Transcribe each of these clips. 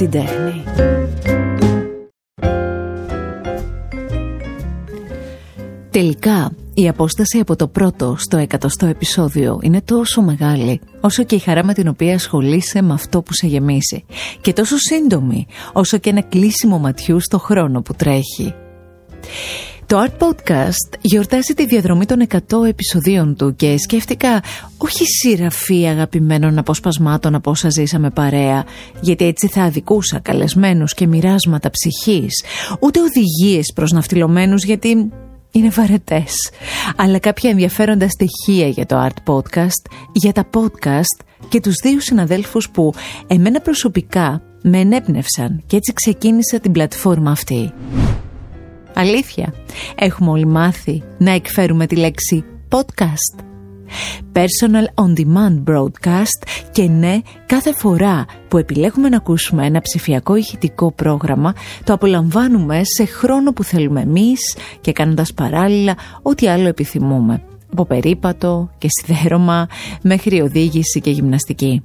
την τέχνη. Τελικά, η απόσταση από το πρώτο στο εκατοστό επεισόδιο είναι τόσο μεγάλη, όσο και η χαρά με την οποία ασχολείσαι με αυτό που σε γεμίσει. Και τόσο σύντομη, όσο και ένα κλείσιμο ματιού στο χρόνο που τρέχει. Το Art Podcast γιορτάζει τη διαδρομή των 100 επεισοδίων του και σκέφτηκα όχι σειραφή αγαπημένων αποσπασμάτων από όσα ζήσαμε παρέα, γιατί έτσι θα αδικούσα καλεσμένους και μοιράσματα ψυχής, ούτε οδηγίες προς ναυτιλωμένους γιατί είναι βαρετές, αλλά κάποια ενδιαφέροντα στοιχεία για το Art Podcast, για τα podcast και τους δύο συναδέλφους που εμένα προσωπικά με ενέπνευσαν και έτσι ξεκίνησα την πλατφόρμα αυτή. Αλήθεια, έχουμε όλοι μάθει να εκφέρουμε τη λέξη podcast. Personal on demand broadcast και ναι, κάθε φορά που επιλέγουμε να ακούσουμε ένα ψηφιακό ηχητικό πρόγραμμα, το απολαμβάνουμε σε χρόνο που θέλουμε εμείς και κάνοντας παράλληλα ό,τι άλλο επιθυμούμε. Από περίπατο και σιδέρωμα μέχρι οδήγηση και γυμναστική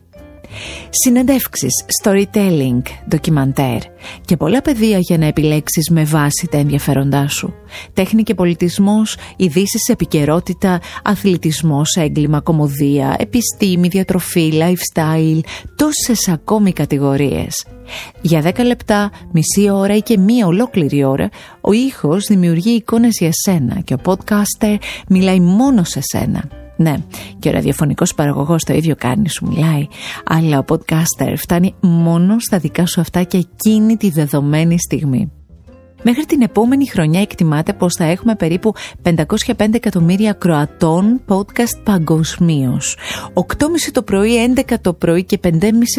συνεντεύξεις, storytelling, ντοκιμαντέρ και πολλά πεδία για να επιλέξεις με βάση τα ενδιαφέροντά σου. Τέχνη και πολιτισμός, ειδήσεις επικαιρότητα, αθλητισμός, έγκλημα, κομμωδία, επιστήμη, διατροφή, lifestyle, τόσες ακόμη κατηγορίες. Για 10 λεπτά, μισή ώρα ή και μία ολόκληρη ώρα, ο ήχος δημιουργεί εικόνες για σένα και ο podcaster μιλάει μόνο σε σένα. Ναι, και ο ραδιοφωνικός παραγωγός το ίδιο κάνει, σου μιλάει. Αλλά ο podcaster φτάνει μόνο στα δικά σου αυτά και εκείνη τη δεδομένη στιγμή. Μέχρι την επόμενη χρονιά εκτιμάται πως θα έχουμε περίπου 505 εκατομμύρια κροατών podcast παγκοσμίως. 8.30 το πρωί, 11 το πρωί και 5.30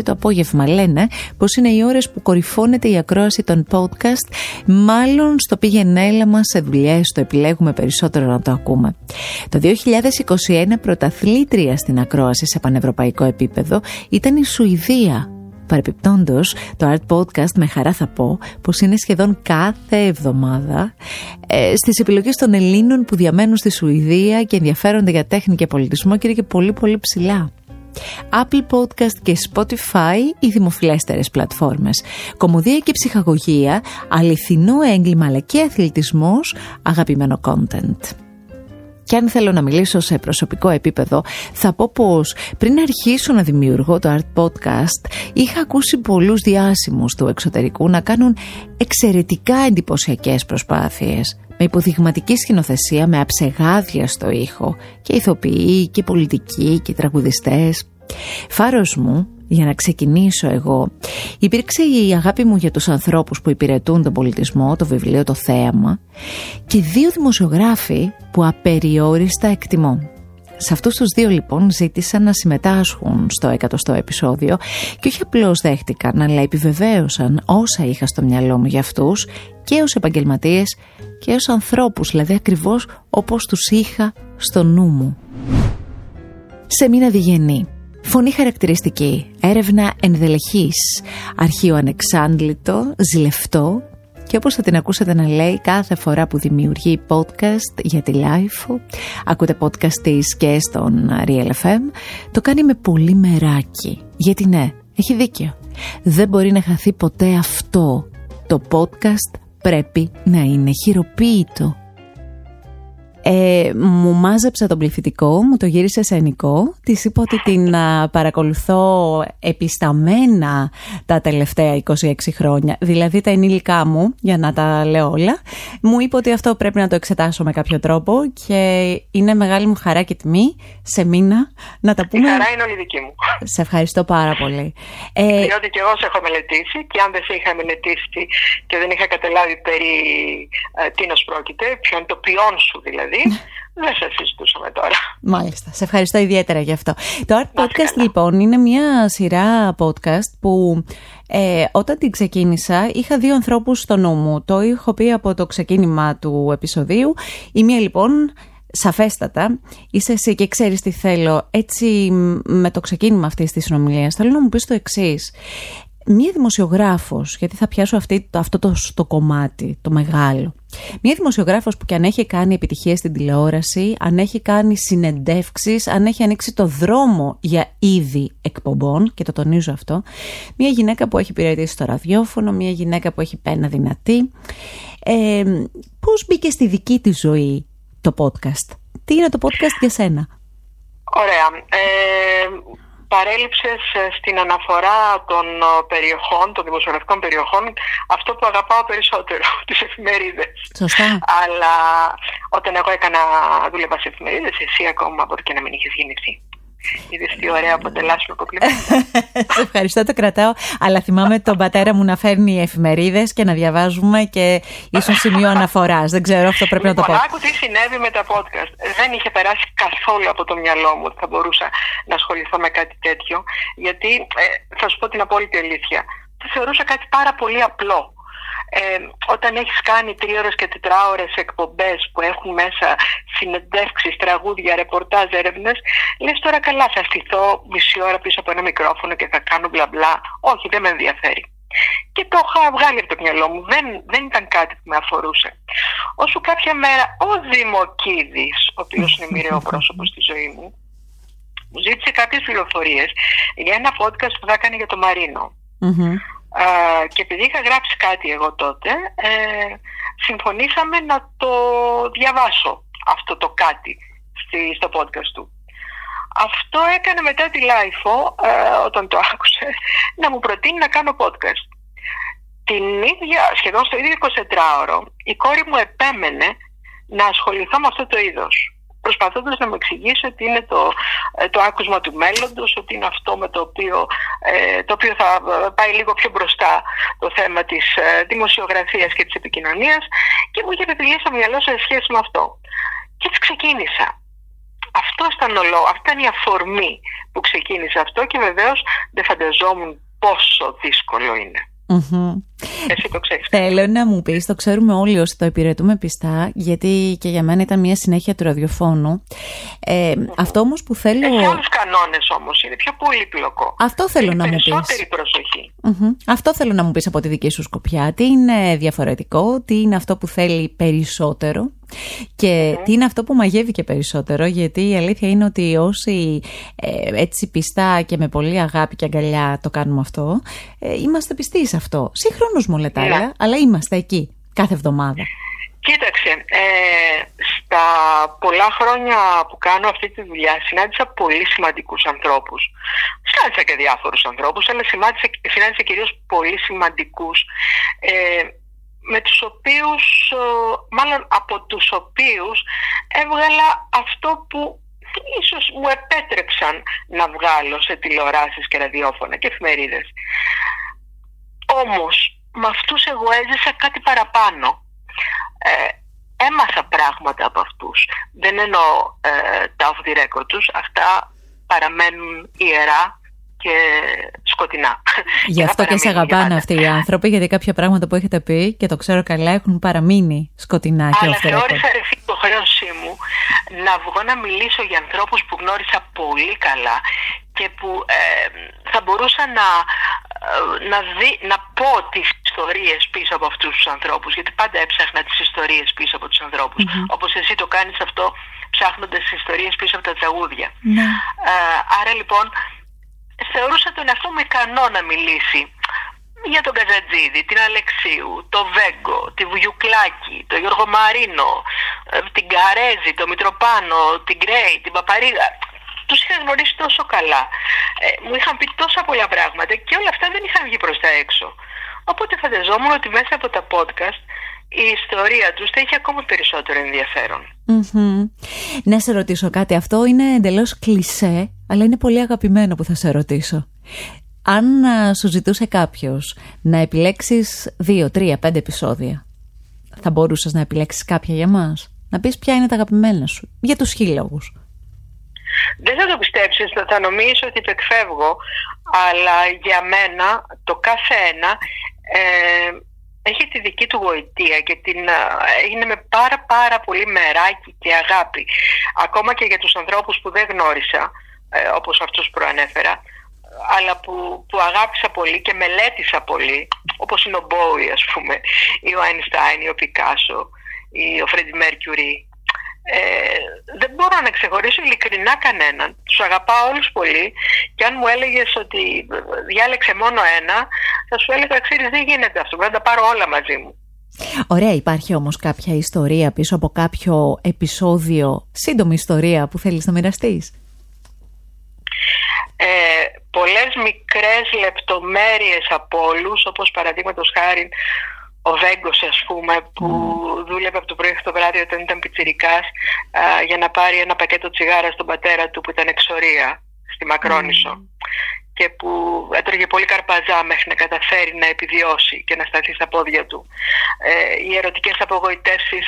το απόγευμα λένε πως είναι οι ώρες που κορυφώνεται η ακρόαση των podcast. Μάλλον στο πήγαινε έλα μας σε δουλειές το επιλέγουμε περισσότερο να το ακούμε. Το 2021 πρωταθλήτρια στην ακρόαση σε πανευρωπαϊκό επίπεδο ήταν η Σουηδία Παρεπιπτόντως, το Art Podcast με χαρά θα πω πως είναι σχεδόν κάθε εβδομάδα ε, στις επιλογές των Ελλήνων που διαμένουν στη Σουηδία και ενδιαφέρονται για τέχνη και πολιτισμό και είναι και πολύ πολύ ψηλά. Apple Podcast και Spotify οι δημοφιλέστερες πλατφόρμες. Κομμωδία και ψυχαγωγία, αληθινό έγκλημα αλλά και αθλητισμός, αγαπημένο content. Και αν θέλω να μιλήσω σε προσωπικό επίπεδο, θα πω πως πριν αρχίσω να δημιουργώ το Art Podcast, είχα ακούσει πολλούς διάσημους του εξωτερικού να κάνουν εξαιρετικά εντυπωσιακές προσπάθειες με υποδειγματική σκηνοθεσία, με αψεγάδια στο ήχο και ηθοποιοί και πολιτικοί και τραγουδιστές. Φάρος μου για να ξεκινήσω εγώ υπήρξε η αγάπη μου για τους ανθρώπους που υπηρετούν τον πολιτισμό, το βιβλίο, το θέαμα και δύο δημοσιογράφοι που απεριόριστα εκτιμώ. Σε αυτούς τους δύο λοιπόν ζήτησαν να συμμετάσχουν στο εκατοστό επεισόδιο και όχι απλώς δέχτηκαν αλλά επιβεβαίωσαν όσα είχα στο μυαλό μου για αυτούς και ως επαγγελματίες και ως ανθρώπους δηλαδή ακριβώς όπως τους είχα στο νου μου. Σε μήνα διγενή Φωνή χαρακτηριστική, έρευνα ενδελεχής, αρχείο ανεξάντλητο, ζηλευτό και όπως θα την ακούσετε να λέει κάθε φορά που δημιουργεί podcast για τη Life, ακούτε podcast της και στον Real FM, το κάνει με πολύ μεράκι. Γιατί ναι, έχει δίκιο. Δεν μπορεί να χαθεί ποτέ αυτό. Το podcast πρέπει να είναι χειροποίητο. Ε, μου μάζεψα τον πληθυντικό, μου το γύρισε σε ενικό. Της είπα ότι την παρακολουθώ επισταμένα τα τελευταία 26 χρόνια, δηλαδή τα ενήλικά μου, για να τα λέω όλα. Μου είπε ότι αυτό πρέπει να το εξετάσω με κάποιο τρόπο και είναι μεγάλη μου χαρά και τιμή σε μήνα να τα πούμε. Η χαρά είναι όλη δική μου. Σε ευχαριστώ πάρα πολύ. Ε, Διότι και εγώ σε έχω μελετήσει και αν δεν σε είχα μελετήσει και δεν είχα καταλάβει περί ε, τίνος πρόκειται, ποιο είναι το ποιόν σου δηλαδή, δεν σε συζητούσαμε τώρα. Μάλιστα. Σε ευχαριστώ ιδιαίτερα γι' αυτό. Το Art Podcast λοιπόν είναι μια σειρά podcast που ε, όταν την ξεκίνησα είχα δύο ανθρώπους στο νου μου. Το έχω πει από το ξεκίνημα του επεισοδίου. Η μία λοιπόν σαφέστατα, είσαι εσύ και ξέρεις τι θέλω. Έτσι με το ξεκίνημα αυτής της συνομιλίας θέλω να μου πεις το εξής. μία δημοσιογράφος, γιατί θα πιάσω αυτή, αυτό το, το κομμάτι, το μεγάλο. Μία δημοσιογράφος που και αν έχει κάνει επιτυχίες στην τηλεόραση, αν έχει κάνει συνεντεύξεις, αν έχει ανοίξει το δρόμο για είδη εκπομπών, και το τονίζω αυτό, μία γυναίκα που έχει υπηρετήσει στο ραδιόφωνο, μία γυναίκα που έχει πένα δυνατή. Ε, πώς μπήκε στη δική της ζωή το podcast; Τι είναι το podcast για σένα; Ωραία. Ε, παρέλειψες ε, στην αναφορά των ε, περιοχών, των δημοσιογραφικών περιοχών, αυτό που αγαπάω περισσότερο, τις εφημερίδες. Σωστά. Αλλά όταν εγώ έκανα, δούλευα σε εφημερίδες, εσύ ακόμα μπορεί και να μην είχες γεννηθεί. Είδες τι ωραία αποτελάσουμε Σε ευχαριστώ, το κρατάω. Αλλά θυμάμαι τον πατέρα μου να φέρνει εφημερίδες και να διαβάζουμε και ίσως σημείο αναφοράς. Δεν ξέρω, αυτό πρέπει λοιπόν, να το πω. Άκου τι συνέβη με τα podcast. Δεν είχε περάσει καθόλου από το μυαλό μου ότι θα μπορούσα να ασχοληθώ με κάτι τέτοιο. Γιατί ε, θα σου πω την απόλυτη αλήθεια. Το θεωρούσα κάτι πάρα πολύ απλό ε, όταν έχεις κάνει τρίωρες και τετράωρες εκπομπές που έχουν μέσα συνεντεύξεις, τραγούδια, ρεπορτάζ, έρευνες, λες τώρα καλά θα στηθώ μισή ώρα πίσω από ένα μικρόφωνο και θα κάνω μπλα μπλα. Όχι, δεν με ενδιαφέρει. Και το είχα βγάλει από το μυαλό μου. Δεν, δεν ήταν κάτι που με αφορούσε. Όσο κάποια μέρα ο Δημοκίδης, ο οποίος είναι μοιραίο πρόσωπος στη ζωή μου, μου ζήτησε κάποιες πληροφορίες για ένα podcast που θα έκανε για το μαρινο και επειδή είχα γράψει κάτι εγώ τότε, ε, συμφωνήσαμε να το διαβάσω αυτό το κάτι στη, στο podcast του. Αυτό έκανε μετά τη LiFO, ε, όταν το άκουσε, να μου προτείνει να κάνω podcast. Την ίδια, σχεδόν στο ίδιο 24ωρο, η κόρη μου επέμενε να ασχοληθώ με αυτό το είδος προσπαθώντας να μου εξηγήσει ότι είναι το, ε, το άκουσμα του μέλλοντος, ότι είναι αυτό με το οποίο, ε, το οποίο θα ε, πάει λίγο πιο μπροστά το θέμα της δημοσιογραφίας και της επικοινωνίας και μου είχε επιπηλήσει το μυαλό σε σχέση με αυτό. Και έτσι ξεκίνησα. Αυτό ήταν ολό, αυτή ήταν η αφορμή που ξεκίνησε αυτό και βεβαίως δεν φανταζόμουν πόσο δύσκολο είναι. Εσύ το ξέρεις. Θέλω να μου πεις, το ξέρουμε όλοι όσοι το υπηρετούμε πιστά, γιατί και για μένα ήταν μια συνέχεια του ραδιοφώνου. Ε, Αυτό όμως που θέλω... Έχει άλλους κανόνες όμως, είναι πιο πολύπλοκο. Αυτό θέλω να μου πεις. Περισσότερη προσοχή. Αυτό θέλω να μου πεις από τη δική σου σκοπιά. Τι είναι διαφορετικό, τι είναι αυτό που θέλει περισσότερο; Και τι είναι αυτό που μαγεύει και περισσότερο, γιατί η αλήθεια είναι ότι όσοι ε, έτσι πιστά και με πολύ αγάπη και αγκαλιά το κάνουμε αυτό, ε, είμαστε πιστοί σε αυτό. Σύγχρονος μου ναι. αλλά είμαστε εκεί κάθε εβδομάδα. Κοίταξε, ε, στα πολλά χρόνια που κάνω αυτή τη δουλειά συνάντησα πολύ σημαντικούς ανθρώπους. Συνάντησα και διάφορους ανθρώπους, αλλά συνάντησα, συνάντησα κυρίως πολύ σημαντικούς ε, με τους οποίους, μάλλον από τους οποίους έβγαλα αυτό που ίσως μου επέτρεψαν να βγάλω σε τηλεοράσεις και ραδιόφωνα και εφημερίδες. Όμως, με αυτούς εγώ έζησα κάτι παραπάνω. Ε, έμαθα πράγματα από αυτούς. Δεν εννοώ ε, τα off the record τους. Αυτά παραμένουν ιερά και σκοτεινά. Γι' αυτό και σε αγαπάνε αυτοί οι άνθρωποι, γιατί κάποια πράγματα που έχετε πει και το ξέρω καλά έχουν παραμείνει σκοτεινά και Αλλά θεώρησα ρε το χρέωσή μου να βγω να μιλήσω για ανθρώπους που γνώρισα πολύ καλά και που ε, θα μπορούσα να, ε, να, δει, να πω τις ιστορίες πίσω από αυτούς τους ανθρώπους γιατί πάντα έψαχνα τις ιστορίες πίσω από τους ανθρώπους mm-hmm. όπως εσύ το κάνεις αυτό ψάχνοντας τις ιστορίες πίσω από τα τραγούδια ναι. ε, άρα λοιπόν θεωρούσα τον εαυτό μου ικανό να μιλήσει για τον Καζατζίδη, την Αλεξίου, το Βέγκο, τη Βουγιουκλάκη, τον Γιώργο Μαρίνο, ε, την Καρέζη, τον Μητροπάνο, την Γκρέι, την Παπαρίδα. Τους είχα γνωρίσει τόσο καλά. Ε, μου είχαν πει τόσα πολλά πράγματα και όλα αυτά δεν είχαν βγει προς τα έξω. Οπότε φανταζόμουν ότι μέσα από τα podcast η ιστορία τους θα έχει ακόμα περισσότερο Να σε ρωτήσω κάτι. Αυτό είναι εντελώς κλισέ, αλλά είναι πολύ αγαπημένο που θα σε ρωτήσω. Αν σου ζητούσε κάποιος να επιλέξεις δύο, τρία, πέντε επεισόδια, θα μπορούσες να επιλέξεις κάποια για μας; Να πεις ποια είναι τα αγαπημένα σου, για τους χίλιογους. Δεν θα το πιστέψεις, θα νομίζω ότι το εκφεύγω, αλλά για μένα το κάθε ένα ε, έχει τη δική του γοητεία και την, είναι με πάρα πάρα πολύ μεράκι και αγάπη. Ακόμα και για τους ανθρώπους που δεν γνώρισα, ε, όπως αυτούς προανέφερα, αλλά που, που αγάπησα πολύ και μελέτησα πολύ, όπως είναι ο Μπόι ας πούμε, ή ο Einstein, ή ο Πικάσο, ή ο Φρέντι Μέρκιουρι. Ε, δεν μπορώ να ξεχωρίσω ειλικρινά κανέναν. Τους αγαπάω όλους πολύ και αν μου έλεγες ότι διάλεξε μόνο ένα, θα σου έλεγα, ξέρεις, δεν γίνεται αυτό, πρέπει να τα πάρω όλα μαζί μου. Ωραία, υπάρχει όμως κάποια ιστορία πίσω από κάποιο επεισόδιο, σύντομη ιστορία που θέλεις να μοιραστείς; Ε, πολλές μικρές λεπτομέρειες από όλους, όπως παραδείγματος χάρη ο Βέγκος ας πούμε που mm. δούλευε από το πρωί το βράδυ όταν ήταν πιτσιρικάς για να πάρει ένα πακέτο τσιγάρα στον πατέρα του που ήταν εξορία στη Μακρόνισο και που έτρωγε πολύ καρπαζά μέχρι να καταφέρει να επιβιώσει και να σταθεί στα πόδια του. Ε, οι ερωτικές απογοητεύσεις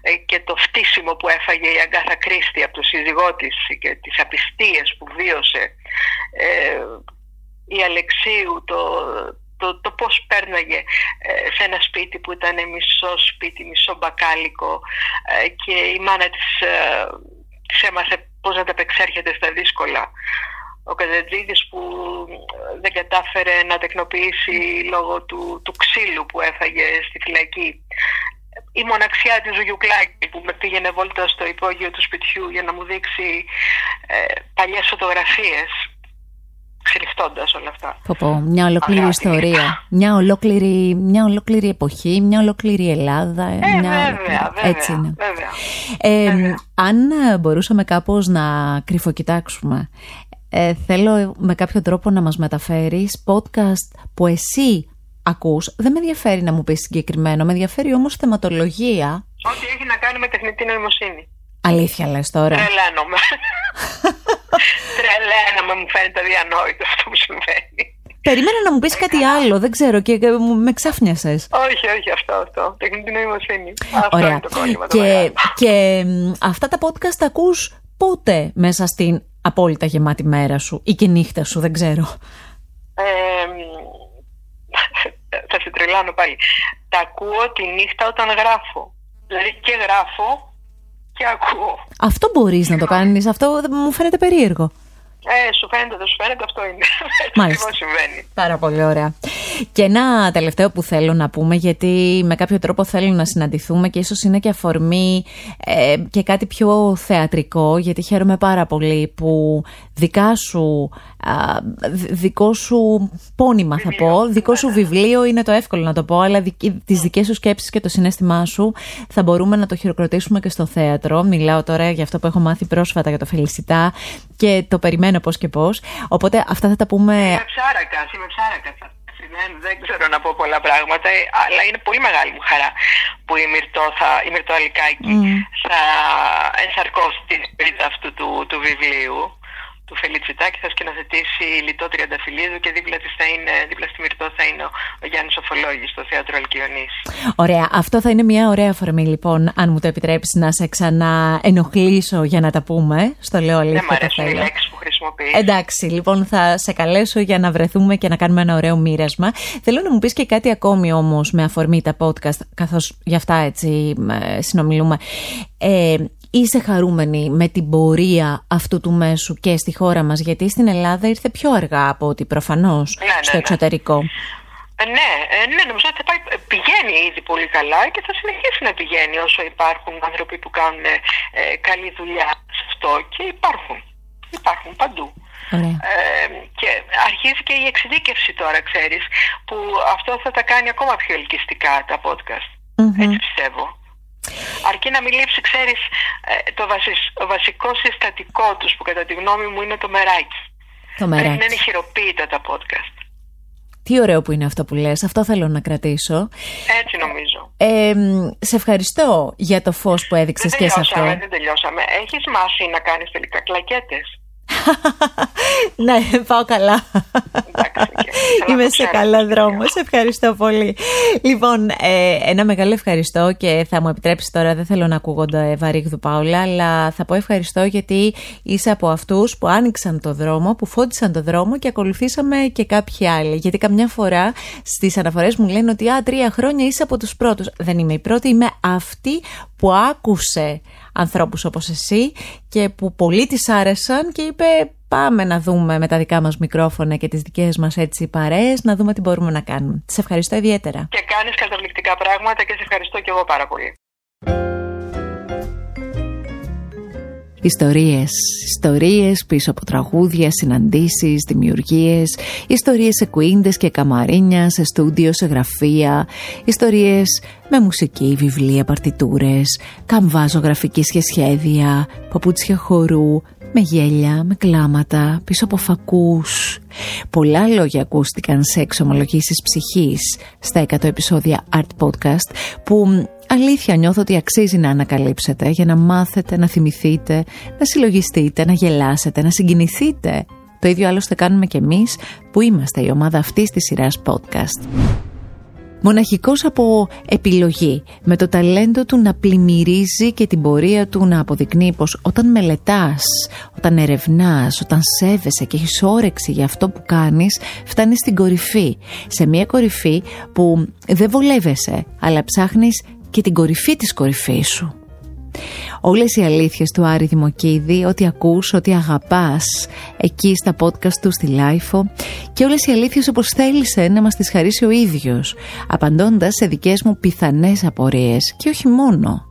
ε, και το φτύσιμο που έφαγε η Αγκάθα Κρίστη από το σύζυγό της και τις απιστίες που βίωσε ε, η Αλεξίου, το, το, το πώς πέρναγε ε, σε ένα σπίτι που ήταν μισό σπίτι, μισό μπακάλικο ε, και η μάνα της, της έμαθε πώς να τα απεξέρχεται στα δύσκολα ο Καζατζίδης που δεν κατάφερε να τεκνοποιήσει λόγω του, του ξύλου που έφαγε στη φυλακή. Η μοναξιά της Ζουγιουκλάκη που με πήγαινε βόλτα στο υπόγειο του σπιτιού για να μου δείξει ε, παλιές φωτογραφίες ξενυχτώντας όλα αυτά. Πω, πω, μια ολόκληρη ιστορία. Μια ολόκληρη, μια ολόκληρη εποχή, μια ολόκληρη Ελλάδα. Ε, μια... βέβαια, βέβαια, Έτσι είναι. Βέβαια, ε, βέβαια. Αν μπορούσαμε κάπως να κρυφοκοιτάξουμε ε, θέλω με κάποιο τρόπο να μας μεταφέρεις podcast που εσύ ακούς. Δεν με ενδιαφέρει να μου πεις συγκεκριμένο, με ενδιαφέρει όμως θεματολογία. Ό,τι έχει να κάνει με τεχνητή νοημοσύνη. Αλήθεια λες τώρα; Τρελαίνομαι. Τρελαίνομαι, μου φαίνεται διανόητο αυτό που συμβαίνει. Περίμενα να μου πεις κάτι άλλο, δεν ξέρω και με ξάφνιασες. Όχι, όχι αυτό, αυτό. Τεχνητή νοημοσύνη. Αυτό Ωραία. είναι το κόλλημα και, και αυτά τα podcast τα ακούς πότε μέσα στην απόλυτα γεμάτη μέρα σου ή και νύχτα σου, δεν ξέρω. Ε, θα σε τρελάνω πάλι. Τα ακούω τη νύχτα όταν γράφω. Δηλαδή και γράφω και ακούω. Αυτό μπορείς να το κάνεις, αυτό μου φαίνεται περίεργο. Ε, σου φαίνεται, δεν σου φαίνεται, αυτό είναι. Μάλιστα. συμβαίνει. Πάρα πολύ ωραία. Και ένα τελευταίο που θέλω να πούμε, γιατί με κάποιο τρόπο θέλω να συναντηθούμε και ίσως είναι και αφορμή ε, και κάτι πιο θεατρικό, γιατί χαίρομαι πάρα πολύ που δικά σου, α, δικό σου πόνημα θα πω, δικό σου βιβλίο είναι το εύκολο να το πω, αλλά τις δικές σου σκέψεις και το συνέστημά σου θα μπορούμε να το χειροκροτήσουμε και στο θέατρο. Μιλάω τώρα για αυτό που έχω μάθει πρόσφατα για το Φελισιτά και το περιμένω πώς και πώς. Οπότε αυτά θα τα πούμε... Είμαι ψάρακα, είμαι ψάρακα. Δεν ξέρω να πω πολλά πράγματα, αλλά είναι πολύ μεγάλη μου χαρά που η Μυρτώ, θα, η Μυρτώ Αλικάκη θα ενσαρκώσει την σπίτι αυτού του, του βιβλίου του Φελιτσιτάκη θα σκηνοθετήσει Λιτό Τριανταφυλλίδου και δίπλα, της θα είναι, δίπλα στη Μυρτώ θα είναι ο, ο Γιάννης Σοφολόγης στο Θέατρο Αλκιονής. Ωραία. Αυτό θα είναι μια ωραία αφορμή λοιπόν, αν μου το επιτρέψεις να σε ξαναενοχλήσω για να τα πούμε. Στο λέω αλήθεια. Δεν μου αρέσουν οι λέξεις που χρησιμοποιείς. Εντάξει, λοιπόν θα σε καλέσω για να βρεθούμε και να κάνουμε ένα ωραίο μοίρασμα. Θέλω να μου πεις και κάτι ακόμη όμως με αφορμή τα podcast, καθώς γι' αυτά έτσι ε, συνομιλούμε. Ε, είσαι χαρούμενη με την πορεία αυτού του μέσου και στη χώρα μας, γιατί στην Ελλάδα ήρθε πιο αργά από ότι προφανώς ναι, ναι, στο ναι. εξωτερικό. Ε, ναι, ε, ναι, νομίζω ότι θα πάει, ε, πηγαίνει ήδη πολύ καλά και θα συνεχίσει να πηγαίνει όσο υπάρχουν άνθρωποι που κάνουν ε, καλή δουλειά σε αυτό και υπάρχουν. Υπάρχουν παντού. Ε, και αρχίζει και η εξειδίκευση τώρα, ξέρεις, που αυτό θα τα κάνει ακόμα πιο ελκυστικά τα podcast. Έτσι πιστεύω. Αρκεί να μην λείψει, ξέρεις, ε, το, βασι, βασικό συστατικό τους που κατά τη γνώμη μου είναι το μεράκι. Το μεράκι. Πρέπει να είναι χειροποίητα τα podcast. Τι ωραίο που είναι αυτό που λες, αυτό θέλω να κρατήσω. Έτσι νομίζω. Ε, σε ευχαριστώ για το φως που έδειξες και σε αυτό. Δεν τελειώσαμε. Έχεις μάθει να κάνεις τελικά κλακέτες; ναι, πάω καλά. Είμαι σε καλά δρόμο. Σε ευχαριστώ πολύ. Λοιπόν, ε, ένα μεγάλο ευχαριστώ και θα μου επιτρέψεις τώρα, δεν θέλω να ακούγονται βαρύγδου Πάουλα, αλλά θα πω ευχαριστώ γιατί είσαι από αυτούς που άνοιξαν το δρόμο, που φώτισαν το δρόμο και ακολουθήσαμε και κάποιοι άλλοι. Γιατί καμιά φορά στις αναφορές μου λένε ότι α, τρία χρόνια είσαι από τους πρώτους. Δεν είμαι η πρώτη, είμαι αυτή που άκουσε ανθρώπους όπως εσύ και που πολύ της άρεσαν και είπε πάμε να δούμε με τα δικά μας μικρόφωνα και τις δικές μας έτσι παρέες, να δούμε τι μπορούμε να κάνουμε. Σε ευχαριστώ ιδιαίτερα. Και κάνεις καταπληκτικά πράγματα και σε ευχαριστώ και εγώ πάρα πολύ. Ιστορίες, ιστορίες πίσω από τραγούδια, συναντήσεις, δημιουργίες, ιστορίες σε κουίντες και καμαρίνια, σε στούντιο, σε γραφεία, ιστορίες με μουσική, βιβλία, παρτιτούρες, καμβά ζωγραφικής και σχέδια, παπούτσια χορού, με γέλια, με κλάματα, πίσω από φακούς. Πολλά λόγια ακούστηκαν σε εξομολογήσεις ψυχής στα 100 επεισόδια Art Podcast που αλήθεια νιώθω ότι αξίζει να ανακαλύψετε για να μάθετε, να θυμηθείτε, να συλλογιστείτε, να γελάσετε, να συγκινηθείτε. Το ίδιο άλλωστε κάνουμε και εμείς που είμαστε η ομάδα αυτής της σειράς podcast. Μοναχικός από επιλογή, με το ταλέντο του να πλημμυρίζει και την πορεία του να αποδεικνύει πως όταν μελετάς, όταν ερευνάς, όταν σέβεσαι και έχεις όρεξη για αυτό που κάνεις, φτάνεις στην κορυφή. Σε μια κορυφή που δεν βολεύεσαι, αλλά ψάχνεις και την κορυφή της κορυφής σου. Όλες οι αλήθειες του Άρη Δημοκίδη, ό,τι ακούς, ό,τι αγαπάς εκεί στα podcast του στη LiFO και όλες οι αλήθειες όπως θέλησε να μας τις χαρίσει ο ίδιος, απαντώντας σε δικές μου πιθανές απορίες και όχι μόνο.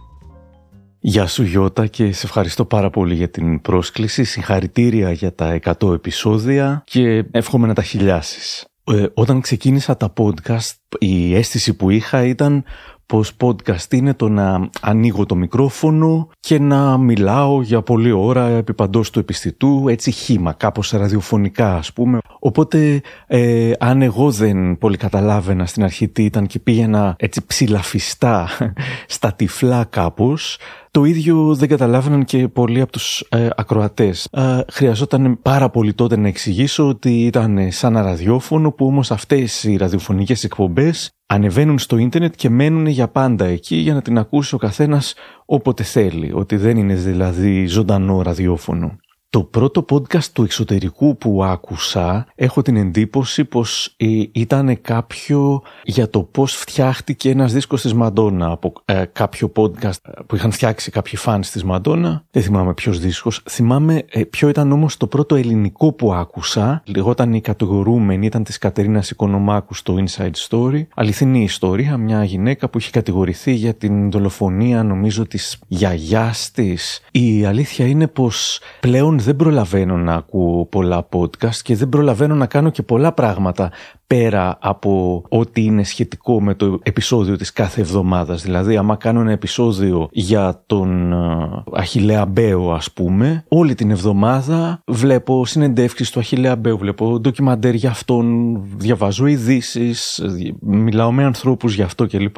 Γεια σου Γιώτα και σε ευχαριστώ πάρα πολύ για την πρόσκληση, συγχαρητήρια για τα 100 επεισόδια και εύχομαι να τα χιλιάσεις. Ε, όταν ξεκίνησα τα podcast η αίσθηση που είχα ήταν πως podcast είναι το να ανοίγω το μικρόφωνο και να μιλάω για πολλή ώρα επί παντός του επιστητού, έτσι χύμα, κάπως ραδιοφωνικά ας πούμε. Οπότε ε, αν εγώ δεν πολύ καταλάβαινα στην αρχή τι ήταν και πήγαινα έτσι ψηλαφιστά στα τυφλά κάπως, το ίδιο δεν καταλάβαιναν και πολλοί από τους ε, ακροατές. Ε, χρειαζόταν πάρα πολύ τότε να εξηγήσω ότι ήταν σαν ένα ραδιόφωνο που όμως αυτές οι ραδιοφωνικές εκπομπές ανεβαίνουν στο ίντερνετ και μένουν για πάντα εκεί για να την ακούσει ο καθένας όποτε θέλει. Ότι δεν είναι δηλαδή ζωντανό ραδιόφωνο. Το πρώτο podcast του εξωτερικού που άκουσα έχω την εντύπωση πως ε, ήταν κάποιο για το πώς φτιάχτηκε ένας δίσκος της Μαντόνα από ε, κάποιο podcast που είχαν φτιάξει κάποιοι φανς της Μαντόνα. Δεν θυμάμαι ποιος δίσκος. Θυμάμαι ε, ποιο ήταν όμως το πρώτο ελληνικό που άκουσα. Λεγόταν η κατηγορούμενη, ήταν της Κατερίνας Οικονομάκου στο Inside Story. Αληθινή ιστορία, μια γυναίκα που είχε κατηγορηθεί για την δολοφονία νομίζω της γιαγιάς της. Η αλήθεια είναι πως πλέον δεν προλαβαίνω να ακούω πολλά podcast και δεν προλαβαίνω να κάνω και πολλά πράγματα πέρα από ό,τι είναι σχετικό με το επεισόδιο της κάθε εβδομάδας. Δηλαδή, άμα κάνω ένα επεισόδιο για τον uh, Αχιλέα Μπέο, ας πούμε, όλη την εβδομάδα βλέπω συνεντεύξεις του Αχιλέα Μπέου, βλέπω ντοκιμαντέρ για αυτόν, διαβάζω ειδήσεις, μιλάω με ανθρώπους για αυτό κλπ.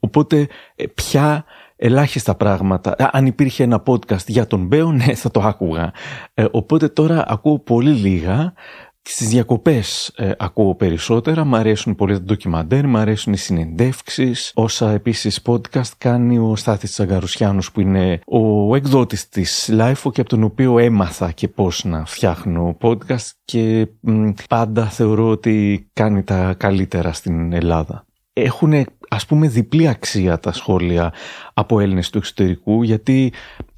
Οπότε, ε, πια ελάχιστα πράγματα. Αν υπήρχε ένα podcast για τον Μπέο, ναι, θα το άκουγα. Ε, οπότε τώρα ακούω πολύ λίγα. Στις διακοπές ε, ακούω περισσότερα, μ' αρέσουν πολύ τα ντοκιμαντέρ, μ' αρέσουν οι συνεντεύξεις, όσα επίσης podcast κάνει ο Στάθης Τσαγκαρουσιάνος που είναι ο εκδότης της Lifeo και από τον οποίο έμαθα και πώς να φτιάχνω podcast και πάντα θεωρώ ότι κάνει τα καλύτερα στην Ελλάδα. Έχουν ας πούμε διπλή αξία τα σχόλια από Έλληνες του εξωτερικού γιατί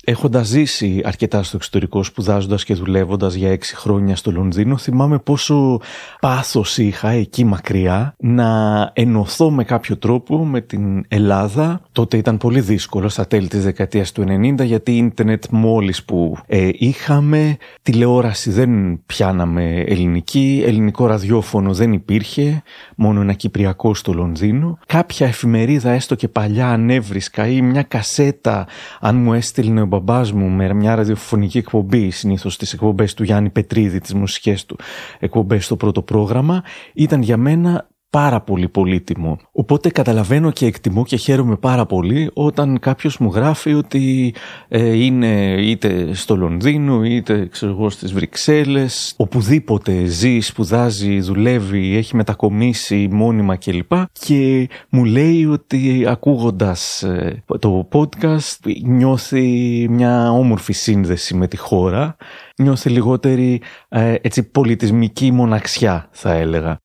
Έχοντας ζήσει αρκετά στο εξωτερικό, σπουδάζοντας και δουλεύοντας για έξι χρόνια στο Λονδίνο, θυμάμαι πόσο πάθος είχα εκεί μακριά να ενωθώ με κάποιο τρόπο με την Ελλάδα. Τότε ήταν πολύ δύσκολο στα τέλη της δεκαετίας του 90, γιατί ίντερνετ μόλις που ε, είχαμε, τηλεόραση δεν πιάναμε ελληνική, ελληνικό ραδιόφωνο δεν υπήρχε, μόνο ένα κυπριακό στο Λονδίνο. Κάποια εφημερίδα, έστω και παλιά, ανέβρισκα ή μια κασέτα, αν μου έστειλε μπαμπάς μου με μια ραδιοφωνική εκπομπή, συνήθως τις εκπομπές του Γιάννη Πετρίδη, τις μουσικές του εκπομπές στο πρώτο πρόγραμμα, ήταν για μένα πάρα πολύ πολύτιμο. Οπότε καταλαβαίνω και εκτιμώ και χαίρομαι πάρα πολύ όταν κάποιος μου γράφει ότι ε, είναι είτε στο Λονδίνο είτε ξέρω εγώ στις Βρυξέλλες οπουδήποτε ζει, σπουδάζει, δουλεύει, έχει μετακομίσει μόνιμα κλπ. Και μου λέει ότι ακούγοντας ε, το podcast νιώθει μια όμορφη σύνδεση με τη χώρα νιώθει λιγότερη ε, έτσι πολιτισμική μοναξιά θα έλεγα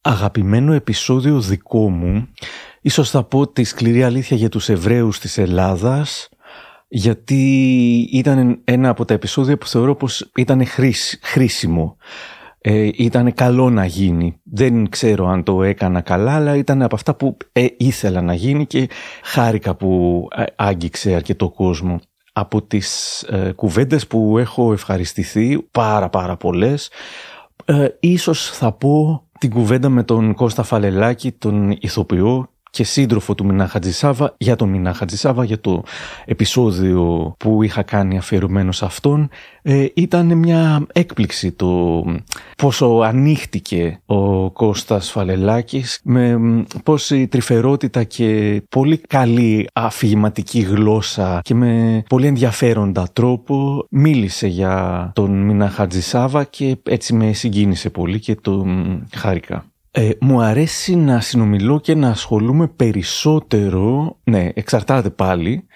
αγαπημένο επεισόδιο δικό μου, ίσως θα πω τη σκληρή αλήθεια για τους Εβραίους της Ελλάδας, γιατί ήταν ένα από τα επεισόδια που θεωρώ πως ήταν χρήσιμο. Ε, ήταν καλό να γίνει. Δεν ξέρω αν το έκανα καλά, αλλά ήταν από αυτά που ε, ήθελα να γίνει και χάρηκα που ε, άγγιξε αρκετό κόσμο. Από τις ε, κουβέντες που έχω ευχαριστηθεί, πάρα πάρα πολλές, ε, ίσως θα πω την κουβέντα με τον Κώστα Φαλελάκη, τον ηθοποιό και σύντροφο του Μινά Χατζησάβα για τον Μινά Χατζησάβα για το επεισόδιο που είχα κάνει αφιερωμένο σε αυτόν ε, ήταν μια έκπληξη το πόσο ανοίχτηκε ο Κώστας Φαλελάκης με πόση τρυφερότητα και πολύ καλή αφηγηματική γλώσσα και με πολύ ενδιαφέροντα τρόπο μίλησε για τον Μινά Χατζησάβα και έτσι με συγκίνησε πολύ και το χάρηκα. Ε, μου αρέσει να συνομιλώ και να ασχολούμαι περισσότερο, ναι, εξαρτάται πάλι,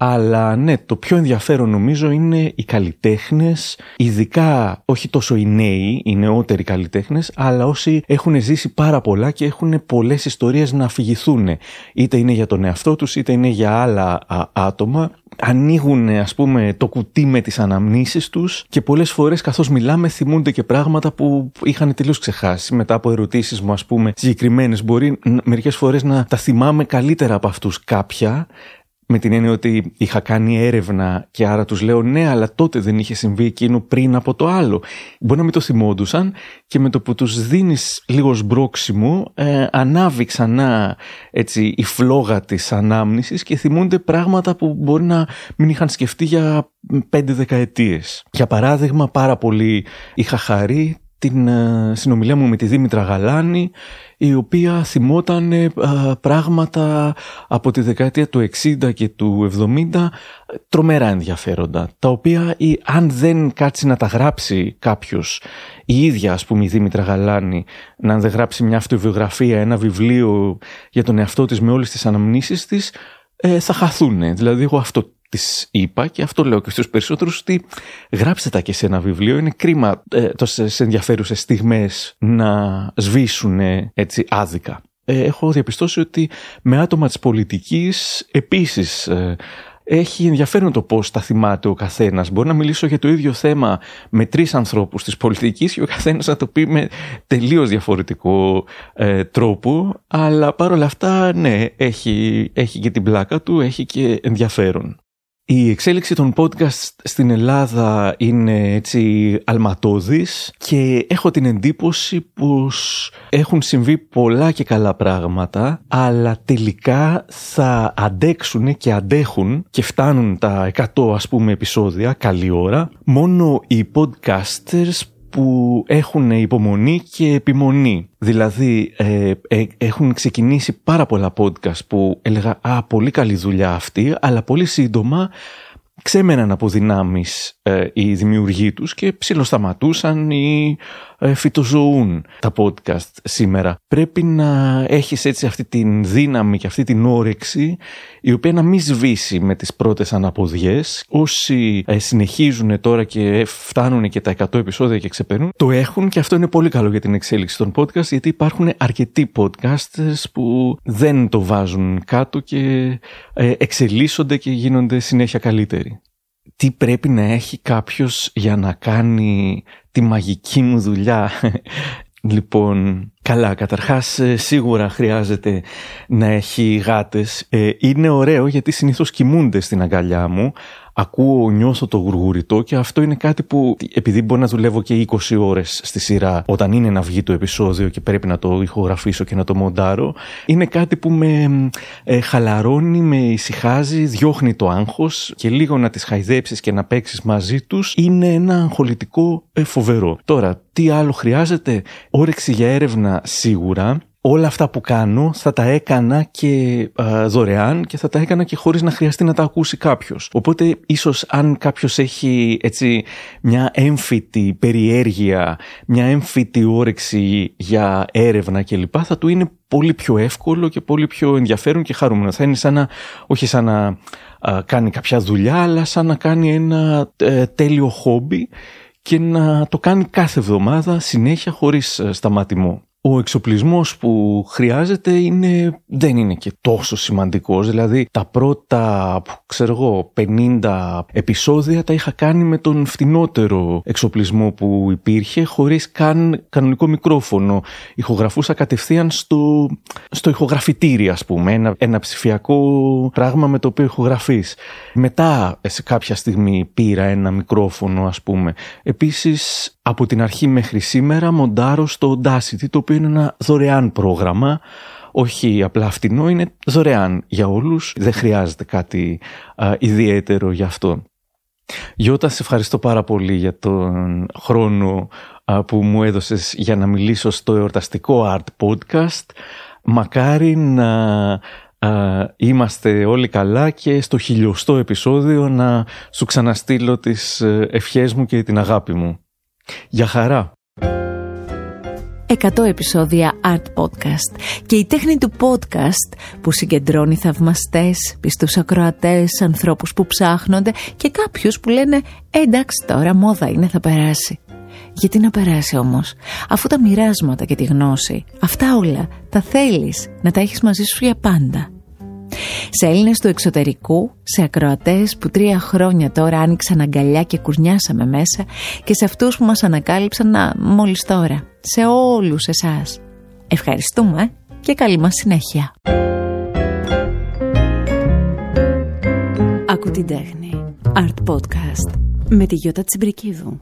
αλλά ναι, το πιο ενδιαφέρον νομίζω είναι οι καλλιτέχνες, ειδικά όχι τόσο οι νέοι, οι νεότεροι καλλιτέχνες, αλλά όσοι έχουν ζήσει πάρα πολλά και έχουν πολλές ιστορίες να αφηγηθούν. Είτε είναι για τον εαυτό τους, είτε είναι για άλλα άτομα. Ανοίγουν ας πούμε το κουτί με τις αναμνήσεις τους και πολλές φορές καθώς μιλάμε θυμούνται και πράγματα που είχαν τελείως ξεχάσει μετά από ερωτήσεις μου ας πούμε συγκεκριμένες. Μπορεί μερικές φορές να τα θυμάμαι καλύτερα από αυτούς κάποια με την έννοια ότι είχα κάνει έρευνα και άρα τους λέω ναι αλλά τότε δεν είχε συμβεί εκείνο πριν από το άλλο. Μπορεί να μην το θυμόντουσαν και με το που τους δίνεις λίγο σμπρόξιμο ε, ανάβει ξανά έτσι, η φλόγα της ανάμνησης και θυμούνται πράγματα που μπορεί να μην είχαν σκεφτεί για πέντε δεκαετίες. Για παράδειγμα πάρα πολύ είχα χαρεί την ε, συνομιλία μου με τη Δήμητρα Γαλάνη η οποία θυμόταν ε, πράγματα από τη δεκαετία του 60 και του 70 τρομερά ενδιαφέροντα τα οποία ή, αν δεν κάτσει να τα γράψει κάποιος η ίδια ας πούμε η Δήμητρα Γαλάνη να δεν γράψει μια αυτοβιογραφία ένα βιβλίο για τον εαυτό της με όλες τις αναμνήσεις της ε, θα χαθούν. Δηλαδή εγώ αυτό Της είπα και αυτό λέω και στους περισσότερους ότι γράψτε τα και σε ένα βιβλίο είναι κρίμα ε, τόσες ενδιαφέρουσες στιγμές να σβήσουν έτσι άδικα. Ε, έχω διαπιστώσει ότι με άτομα της πολιτικής επίσης ε, έχει ενδιαφέρον το πώς τα θυμάται ο καθένας. Μπορεί να μιλήσω για το ίδιο θέμα με τρεις ανθρώπους της πολιτικής και ο καθένας να το πει με τελείως διαφορετικό ε, τρόπο. Αλλά παρόλα αυτά, ναι, έχει, έχει και την πλάκα του, έχει και ενδιαφέρον. Η εξέλιξη των podcast στην Ελλάδα είναι έτσι αλματώδης και έχω την εντύπωση πως έχουν συμβεί πολλά και καλά πράγματα αλλά τελικά θα αντέξουν και αντέχουν και φτάνουν τα 100 ας πούμε επεισόδια καλή ώρα. Μόνο οι podcasters που έχουν υπομονή και επιμονή. Δηλαδή ε, ε, έχουν ξεκινήσει πάρα πολλά podcast που έλεγα «Α, πολύ καλή δουλειά αυτή», αλλά πολύ σύντομα ξέμεναν από δυνάμεις ε, οι δημιουργοί τους και ψιλοσταματούσαν ή ε, φυτοζωούν τα podcast σήμερα. Πρέπει να έχεις έτσι αυτή την δύναμη και αυτή την όρεξη η οποία να μην σβήσει με τις πρώτες αναποδιές. Όσοι ε, συνεχίζουν τώρα και φτάνουν και τα 100 επεισόδια και ξεπερνούν, το έχουν και αυτό είναι πολύ καλό για την εξέλιξη των podcast γιατί υπάρχουν αρκετοί podcasters που δεν το βάζουν κάτω και ε, εξελίσσονται και γίνονται συνέχεια καλύτεροι τι πρέπει να έχει κάποιος για να κάνει τη μαγική μου δουλειά. Λοιπόν, καλά, καταρχάς ε, σίγουρα χρειάζεται να έχει γάτες. Ε, είναι ωραίο γιατί συνήθως κοιμούνται στην αγκαλιά μου ακούω, νιώθω το γουργουριτό και αυτό είναι κάτι που επειδή μπορεί να δουλεύω και 20 ώρες στη σειρά όταν είναι να βγει το επεισόδιο και πρέπει να το ηχογραφήσω και να το μοντάρω είναι κάτι που με ε, χαλαρώνει, με ησυχάζει, διώχνει το άγχος και λίγο να τις χαϊδέψεις και να παίξεις μαζί τους είναι ένα αγχολητικό ε, φοβερό. Τώρα, τι άλλο χρειάζεται, όρεξη για έρευνα σίγουρα, όλα αυτά που κάνω θα τα έκανα και δωρεάν και θα τα έκανα και χωρίς να χρειαστεί να τα ακούσει κάποιος. Οπότε ίσως αν κάποιος έχει έτσι μια έμφυτη περιέργεια, μια έμφυτη όρεξη για έρευνα κλπ. θα του είναι πολύ πιο εύκολο και πολύ πιο ενδιαφέρον και χαρούμενο. Θα είναι σαν να, όχι σαν να κάνει κάποια δουλειά, αλλά σαν να κάνει ένα ε, τέλειο χόμπι και να το κάνει κάθε εβδομάδα συνέχεια χωρίς ε, σταματημό. Ο εξοπλισμός που χρειάζεται είναι, δεν είναι και τόσο σημαντικός. Δηλαδή τα πρώτα, ξέρω εγώ, 50 επεισόδια τα είχα κάνει με τον φτηνότερο εξοπλισμό που υπήρχε χωρίς καν κανονικό μικρόφωνο. Ηχογραφούσα κατευθείαν στο, στο ηχογραφητήρι ας πούμε, ένα, ένα ψηφιακό πράγμα με το οποίο ηχογραφείς. Μετά σε κάποια στιγμή πήρα ένα μικρόφωνο ας πούμε. Επίσης από την αρχή μέχρι σήμερα μοντάρω στο Audacity το οποίο είναι ένα δωρεάν πρόγραμμα όχι απλά φτηνό, είναι δωρεάν για όλους, δεν χρειάζεται κάτι ιδιαίτερο γι' αυτό. Γιώτα, σε ευχαριστώ πάρα πολύ για τον χρόνο που μου έδωσες για να μιλήσω στο εορταστικό Art Podcast. Μακάρι να είμαστε όλοι καλά και στο χιλιοστό επεισόδιο να σου ξαναστείλω τις ε, ευχές μου και την αγάπη μου. Για χαρά! 100 επεισόδια Art Podcast και η τέχνη του podcast που συγκεντρώνει θαυμαστές, πιστούς ακροατές, ανθρώπους που ψάχνονται και κάποιους που λένε «Ε, εντάξει τώρα μόδα είναι θα περάσει». Γιατί να περάσει όμως, αφού τα μοιράσματα και τη γνώση, αυτά όλα τα θέλεις να τα έχεις μαζί σου για πάντα σε Έλληνες του εξωτερικού, σε ακροατές που τρία χρόνια τώρα άνοιξαν αγκαλιά και κουρνιάσαμε μέσα και σε αυτούς που μας ανακάλυψαν να, μόλις τώρα. Σε όλους εσάς. Ευχαριστούμε και καλή μας συνέχεια. Ακού την τέχνη. Art Podcast με τη Γιώτα Τσιμπρικίδου.